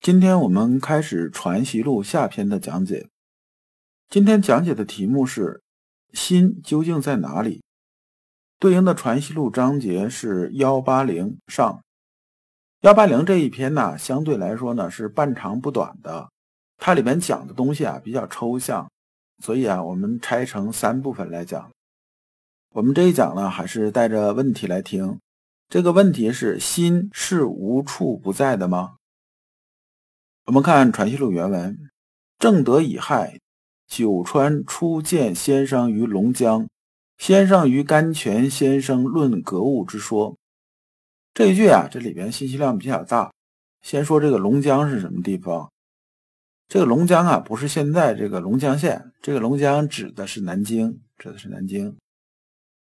今天我们开始《传习录》下篇的讲解。今天讲解的题目是“心究竟在哪里”，对应的《传习录》章节是幺八零上。幺八零这一篇呢，相对来说呢是半长不短的，它里面讲的东西啊比较抽象，所以啊我们拆成三部分来讲。我们这一讲呢，还是带着问题来听。这个问题是：心是无处不在的吗？我们看《传习录》原文：正德乙亥，九川初见先生于龙江，先生于甘泉先生论格物之说。这一句啊，这里边信息量比较大。先说这个龙江是什么地方？这个龙江啊，不是现在这个龙江县，这个龙江指的是南京，指的是南京。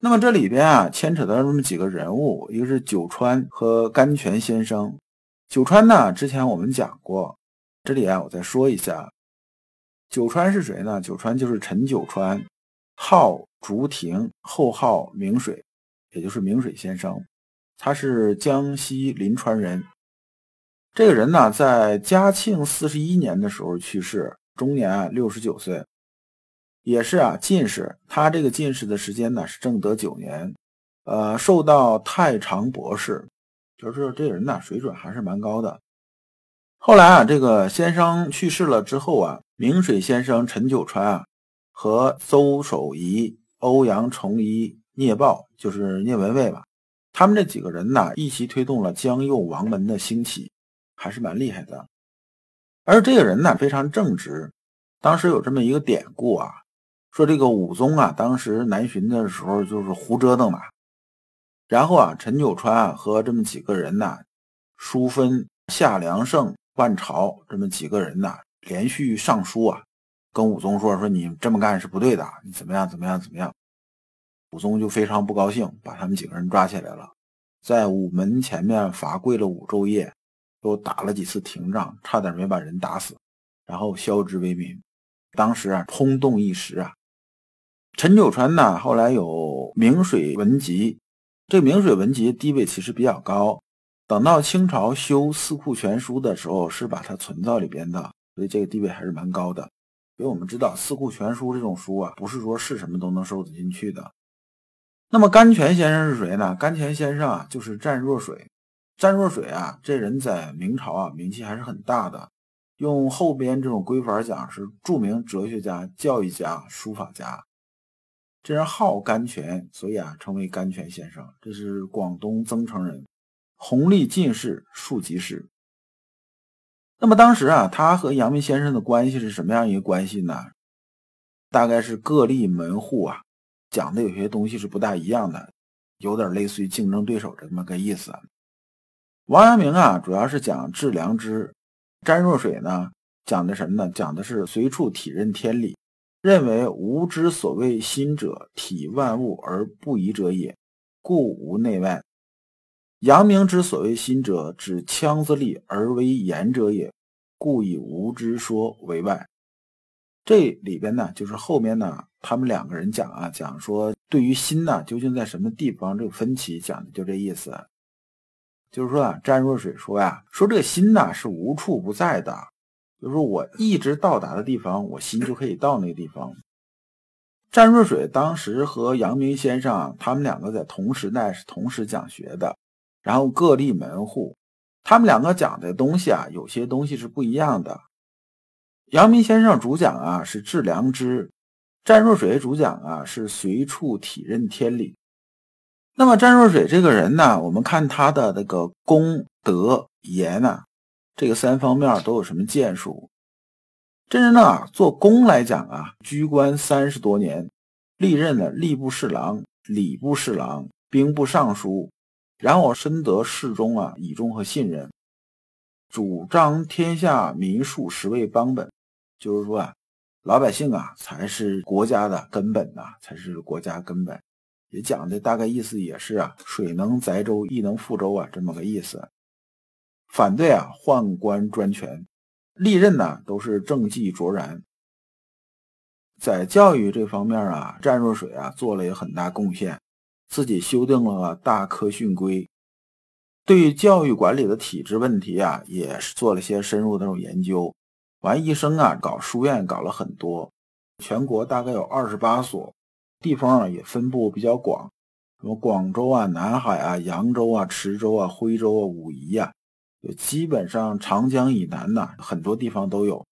那么这里边啊，牵扯到这么几个人物，一个是九川和甘泉先生。九川呢，之前我们讲过。这里啊，我再说一下，九川是谁呢？九川就是陈九川，号竹亭，后号明水，也就是明水先生。他是江西临川人。这个人呢，在嘉庆四十一年的时候去世，终年啊六十九岁，也是啊进士。他这个进士的时间呢是正德九年，呃，受到太常博士，就是这人呐水准还是蛮高的。后来啊，这个先生去世了之后啊，明水先生陈九川啊和邹守仪、欧阳崇一、聂豹，就是聂文蔚吧，他们这几个人呢，一起推动了江右王门的兴起，还是蛮厉害的。而这个人呢，非常正直。当时有这么一个典故啊，说这个武宗啊，当时南巡的时候就是胡折腾嘛，然后啊，陈九川啊和这么几个人呢，淑芬、夏良胜。万朝这么几个人呢，连续上书啊，跟武宗说说你这么干是不对的，你怎么样怎么样怎么样？武宗就非常不高兴，把他们几个人抓起来了，在午门前面罚跪了五昼夜，又打了几次廷杖，差点没把人打死，然后削职为民。当时啊，轰动一时啊。陈九川呢，后来有明水文集，这明水文集地位其实比较高。等到清朝修《四库全书》的时候，是把它存到里边的，所以这个地位还是蛮高的。因为我们知道《四库全书》这种书啊，不是说是什么都能收得进去的。那么甘泉先生是谁呢？甘泉先生啊，就是湛若水。湛若水啊，这人在明朝啊名气还是很大的。用后边这种规法讲，是著名哲学家、教育家、书法家。这人号甘泉，所以啊称为甘泉先生。这是广东增城人。弘历进士，庶吉士。那么当时啊，他和阳明先生的关系是什么样一个关系呢？大概是各立门户啊，讲的有些东西是不大一样的，有点类似于竞争对手这么个意思。王阳明啊，主要是讲致良知；詹若水呢，讲的什么呢？讲的是随处体认天理，认为无之所谓心者，体万物而不疑者也，故无内外。阳明之所谓心者，指腔子利而为言者也，故以无之说为外。这里边呢，就是后面呢，他们两个人讲啊，讲说对于心呢，究竟在什么地方这个分歧，讲的就这意思。就是说啊，詹若水说呀，说这个心呢是无处不在的，就是我一直到达的地方，我心就可以到那个地方。詹若水当时和阳明先生，他们两个在同时代是同时讲学的。然后各立门户，他们两个讲的东西啊，有些东西是不一样的。阳明先生主讲啊是致良知，湛若水主讲啊是随处体认天理。那么湛若水这个人呢，我们看他的那个功德言啊，这个三方面都有什么建树？这人呢，做工来讲啊，居官三十多年，历任了吏部侍郎、礼部侍郎、兵部尚书。然后深得侍中啊倚重和信任，主张天下民庶实为邦本，就是说啊，老百姓啊才是国家的根本呐，才是国家根本。也讲的大概意思也是啊，水能载舟，亦能覆舟啊，这么个意思。反对啊宦官专权，历任呢都是政绩卓然。在教育这方面啊，湛若水啊做了也很大贡献，自己修订了《大科训规》，对教育管理的体制问题啊，也是做了些深入的这种研究。完一生啊，搞书院搞了很多，全国大概有二十八所，地方啊也分布比较广，什么广州啊、南海啊、扬州啊、池州啊、徽州啊、武夷呀，就就基本上长江以南呐，很多地方都有。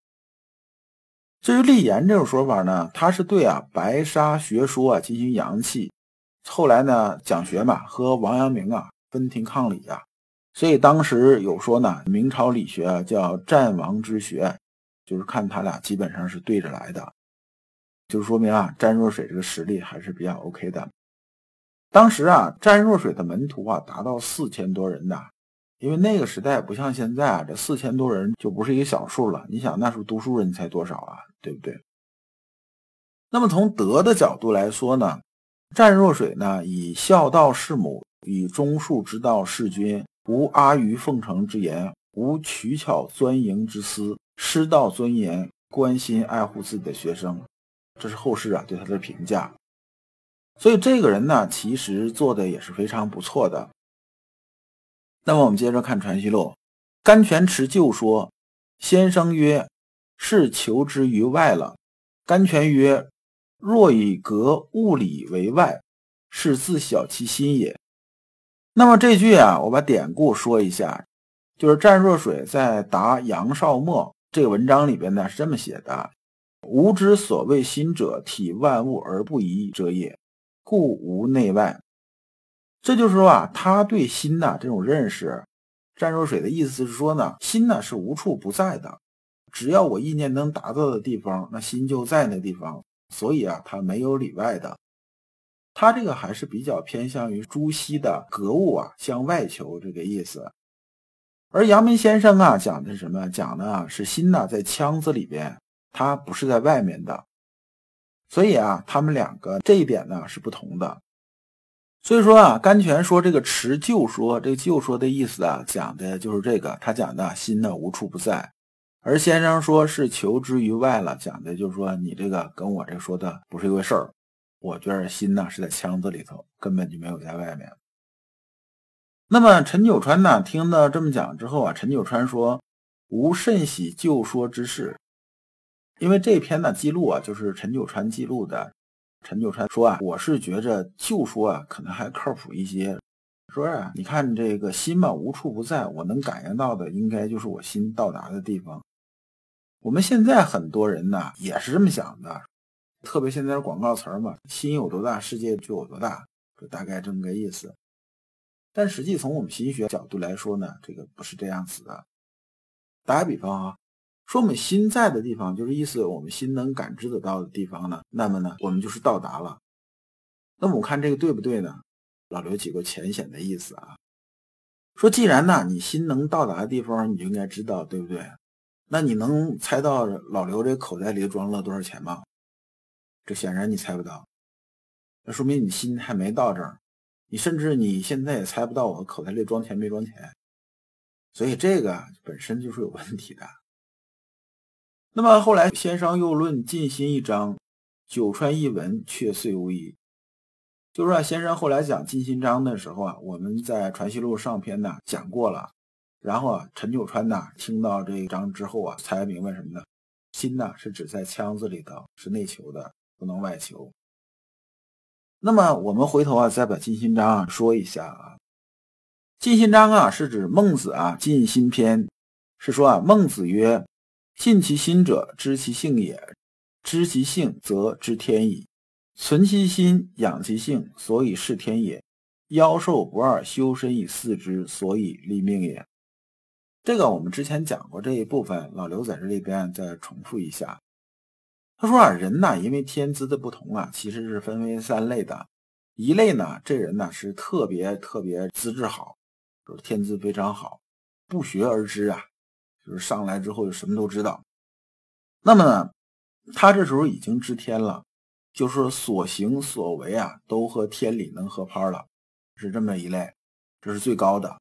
至于立言这种说法呢，他是对啊白沙学说啊进行扬弃。后来呢，讲学嘛和王阳明啊分庭抗礼啊，所以当时有说呢，明朝理学啊叫战王之学，就是看他俩基本上是对着来的，就说明啊詹若水这个实力还是比较 OK 的。当时啊詹若水的门徒啊达到四千多人的。因为那个时代不像现在啊，这四千多人就不是一个小数了。你想那时候读书人才多少啊，对不对？那么从德的角度来说呢，湛若水呢以孝道事母，以忠恕之道事君，无阿谀奉承之言，无取巧钻营之思，师道尊严，关心爱护自己的学生，这是后世啊对他的评价。所以这个人呢，其实做的也是非常不错的。那么我们接着看《传习录》，甘泉持旧说，先生曰：“是求之于外了。”甘泉曰：“若以格物理为外，是自小其心也。”那么这句啊，我把典故说一下，就是湛若水在答杨少谟这个文章里边呢是这么写的：“吾之所谓心者，体万物而不移者也，故无内外。”这就是说啊，他对心呐这种认识，湛若水的意思是说呢，心呢是无处不在的，只要我意念能达到的地方，那心就在那地方。所以啊，他没有里外的，他这个还是比较偏向于朱熹的格物啊向外求这个意思。而阳明先生啊讲的是什么？讲的是心呐在腔子里边，它不是在外面的。所以啊，他们两个这一点呢是不同的。所以说啊，甘泉说这个持旧说，这个旧说的意思啊，讲的就是这个。他讲的心呢无处不在，而先生说是求之于外了，讲的就是说你这个跟我这说的不是一回事儿。我觉得心呢是在腔子里头，根本就没有在外面。那么陈九川呢，听到这么讲之后啊，陈九川说无甚喜旧说之事，因为这篇呢记录啊，就是陈九川记录的。陈九川说啊，我是觉着就说啊，可能还靠谱一些。说啊，你看这个心嘛，无处不在，我能感应到的，应该就是我心到达的地方。我们现在很多人呢，也是这么想的，特别现在广告词嘛，心有多大，世界就有多大，就大概这么个意思。但实际从我们心学角度来说呢，这个不是这样子的。打个比方啊。说我们心在的地方，就是意思我们心能感知得到的地方呢，那么呢，我们就是到达了。那么我看这个对不对呢？老刘几个浅显的意思啊，说既然呢你心能到达的地方，你就应该知道，对不对？那你能猜到老刘这口袋里装了多少钱吗？这显然你猜不到，那说明你心还没到这儿，你甚至你现在也猜不到我口袋里装钱没装钱，所以这个本身就是有问题的。那么后来，先生又论尽心一章，九川一文却遂无疑。就是说，先生后来讲尽心章的时候啊，我们在传习录上篇呢讲过了。然后啊，陈九川呢听到这一章之后啊，才明白什么呢？心呢是指在腔子里头，是内求的，不能外求。那么我们回头啊，再把尽心章啊说一下啊。尽心章啊是指孟子啊尽心篇，是说啊孟子曰。信其心者，知其性也；知其性，则知天矣。存其心，养其性，所以事天也。妖兽不二，修身以四之，所以立命也。这个我们之前讲过这一部分，老刘在这里边再重复一下。他说啊，人呐，因为天资的不同啊，其实是分为三类的。一类呢，这人呢是特别特别资质好，就是天资非常好，不学而知啊。就是上来之后就什么都知道。那么呢，他这时候已经知天了，就是所行所为啊，都和天理能合拍了，是这么一类，这是最高的。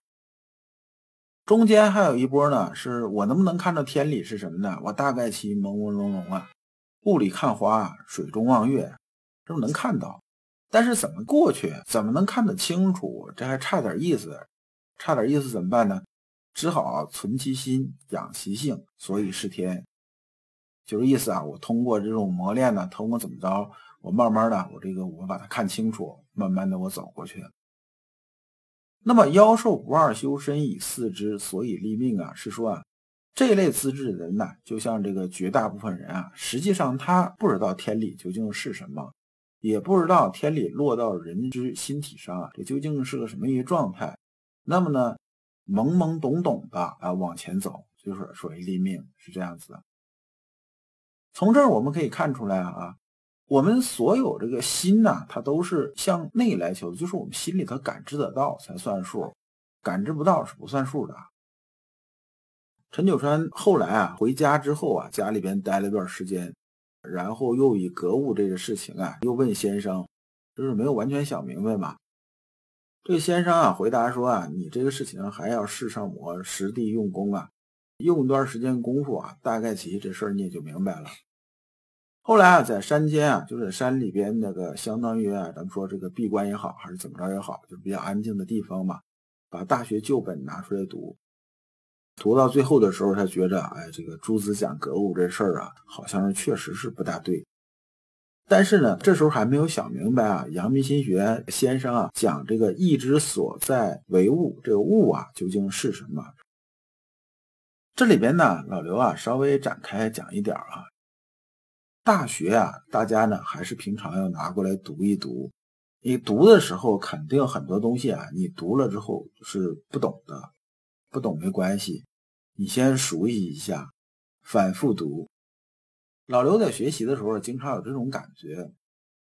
中间还有一波呢，是我能不能看到天理是什么呢？我大概其朦朦胧胧啊，雾里看花，水中望月，这不能看到。但是怎么过去？怎么能看得清楚？这还差点意思，差点意思怎么办呢？只好存其心，养其性，所以是天。就是意思啊，我通过这种磨练呢，通过怎么着，我慢慢的，我这个我把它看清楚，慢慢的我走过去。那么妖兽不二修身以四之，所以立命啊，是说啊，这类资质的人呢，就像这个绝大部分人啊，实际上他不知道天理究竟是什么。也不知道天理落到人之心体上啊，这究竟是个什么一个状态？那么呢，懵懵懂懂的啊往前走，就是属于立命，是这样子的。从这儿我们可以看出来啊，我们所有这个心呐，它都是向内来求，就是我们心里头感知得到才算数，感知不到是不算数的。陈九川后来啊回家之后啊，家里边待了一段时间。然后又以格物这个事情啊，又问先生，就是没有完全想明白嘛。这先生啊回答说啊，你这个事情还要试上我实地用功啊，用一段时间功夫啊，大概其这事儿你也就明白了。后来啊，在山间啊，就在山里边那个相当于啊，咱们说这个闭关也好，还是怎么着也好，就是比较安静的地方嘛，把大学旧本拿出来读。读到最后的时候，他觉着，哎，这个朱子讲格物这事儿啊，好像是确实是不大对。但是呢，这时候还没有想明白啊，阳明心学先生啊讲这个意之所在为物，这个物啊究竟是什么？这里边呢，老刘啊稍微展开讲一点啊。大学啊，大家呢还是平常要拿过来读一读。你读的时候，肯定很多东西啊，你读了之后是不懂的。不懂没关系，你先熟悉一下，反复读。老刘在学习的时候，经常有这种感觉，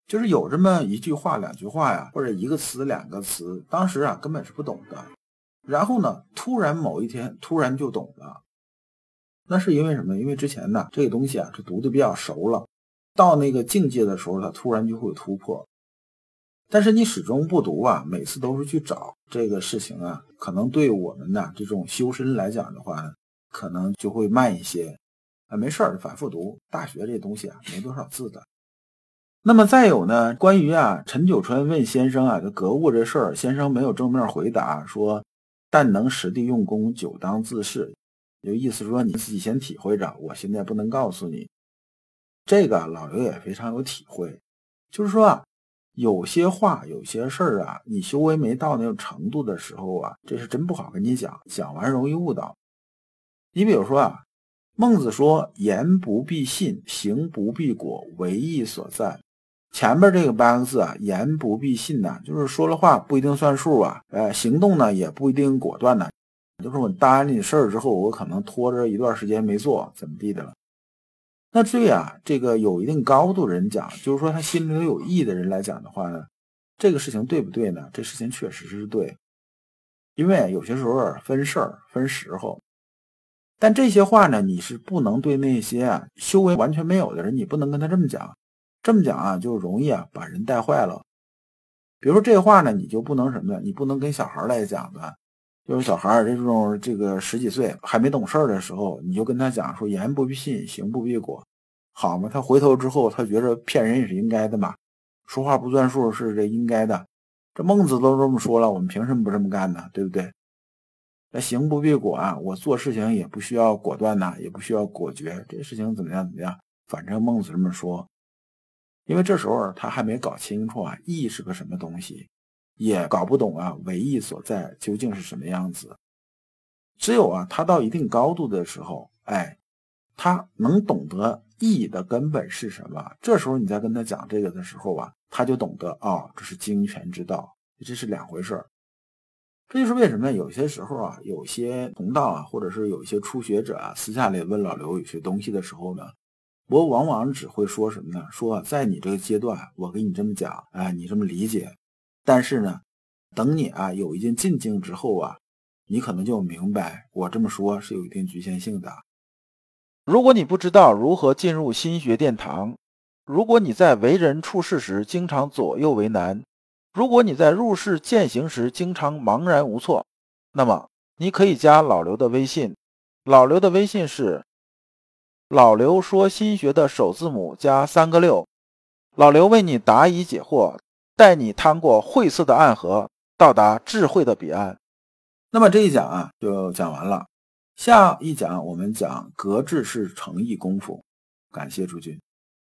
就是有这么一句话、两句话呀，或者一个词、两个词，当时啊根本是不懂的，然后呢，突然某一天突然就懂了。那是因为什么？因为之前呢这个东西啊是读的比较熟了，到那个境界的时候，它突然就会有突破。但是你始终不读啊，每次都是去找这个事情啊，可能对我们呢这种修身来讲的话，可能就会慢一些啊。没事儿，反复读。大学这东西啊，没多少字的。那么再有呢，关于啊陈九川问先生啊这格物这事儿，先生没有正面回答，说但能实地用功，久当自是，就意思说你自己先体会着，我现在不能告诉你。这个老刘也非常有体会，就是说啊。有些话，有些事儿啊，你修为没到那种程度的时候啊，这是真不好跟你讲，讲完容易误导。你比如说啊，孟子说：“言不必信，行不必果，唯义所在。”前面这个八个字啊，“言不必信”呢，就是说了话不一定算数啊，呃，行动呢也不一定果断呢。就是我答应你事儿之后，我可能拖着一段时间没做，怎么地的了。那对啊，这个有一定高度的人讲，就是说他心里头有意的人来讲的话呢，这个事情对不对呢？这事情确实是对，因为有些时候分事儿分时候。但这些话呢，你是不能对那些修为完全没有的人，你不能跟他这么讲，这么讲啊就容易啊把人带坏了。比如说这话呢，你就不能什么呢？你不能跟小孩来讲的，就是小孩这种这个十几岁还没懂事的时候，你就跟他讲说言不必信，行不必果。好嘛，他回头之后，他觉着骗人也是应该的嘛，说话不算数是这应该的。这孟子都这么说了，我们凭什么不这么干呢？对不对？那行不必果啊，我做事情也不需要果断呐，也不需要果决。这事情怎么样怎么样，反正孟子这么说。因为这时候他还没搞清楚啊，义是个什么东西，也搞不懂啊，为义所在究竟是什么样子。只有啊，他到一定高度的时候，哎，他能懂得。义的根本是什么？这时候你再跟他讲这个的时候啊，他就懂得啊，这是精权之道，这是两回事儿。这就是为什么有些时候啊，有些同道啊，或者是有一些初学者啊，私下里问老刘有些东西的时候呢，我往往只会说什么呢？说在你这个阶段，我给你这么讲，哎，你这么理解。但是呢，等你啊有一定进境之后啊，你可能就明白我这么说是有一定局限性的。如果你不知道如何进入心学殿堂，如果你在为人处事时经常左右为难，如果你在入世践行时经常茫然无措，那么你可以加老刘的微信。老刘的微信是“老刘说心学”的首字母加三个六。老刘为你答疑解惑，带你趟过晦涩的暗河，到达智慧的彼岸。那么这一讲啊，就讲完了。下一讲我们讲格致是诚意功夫。感谢诸君。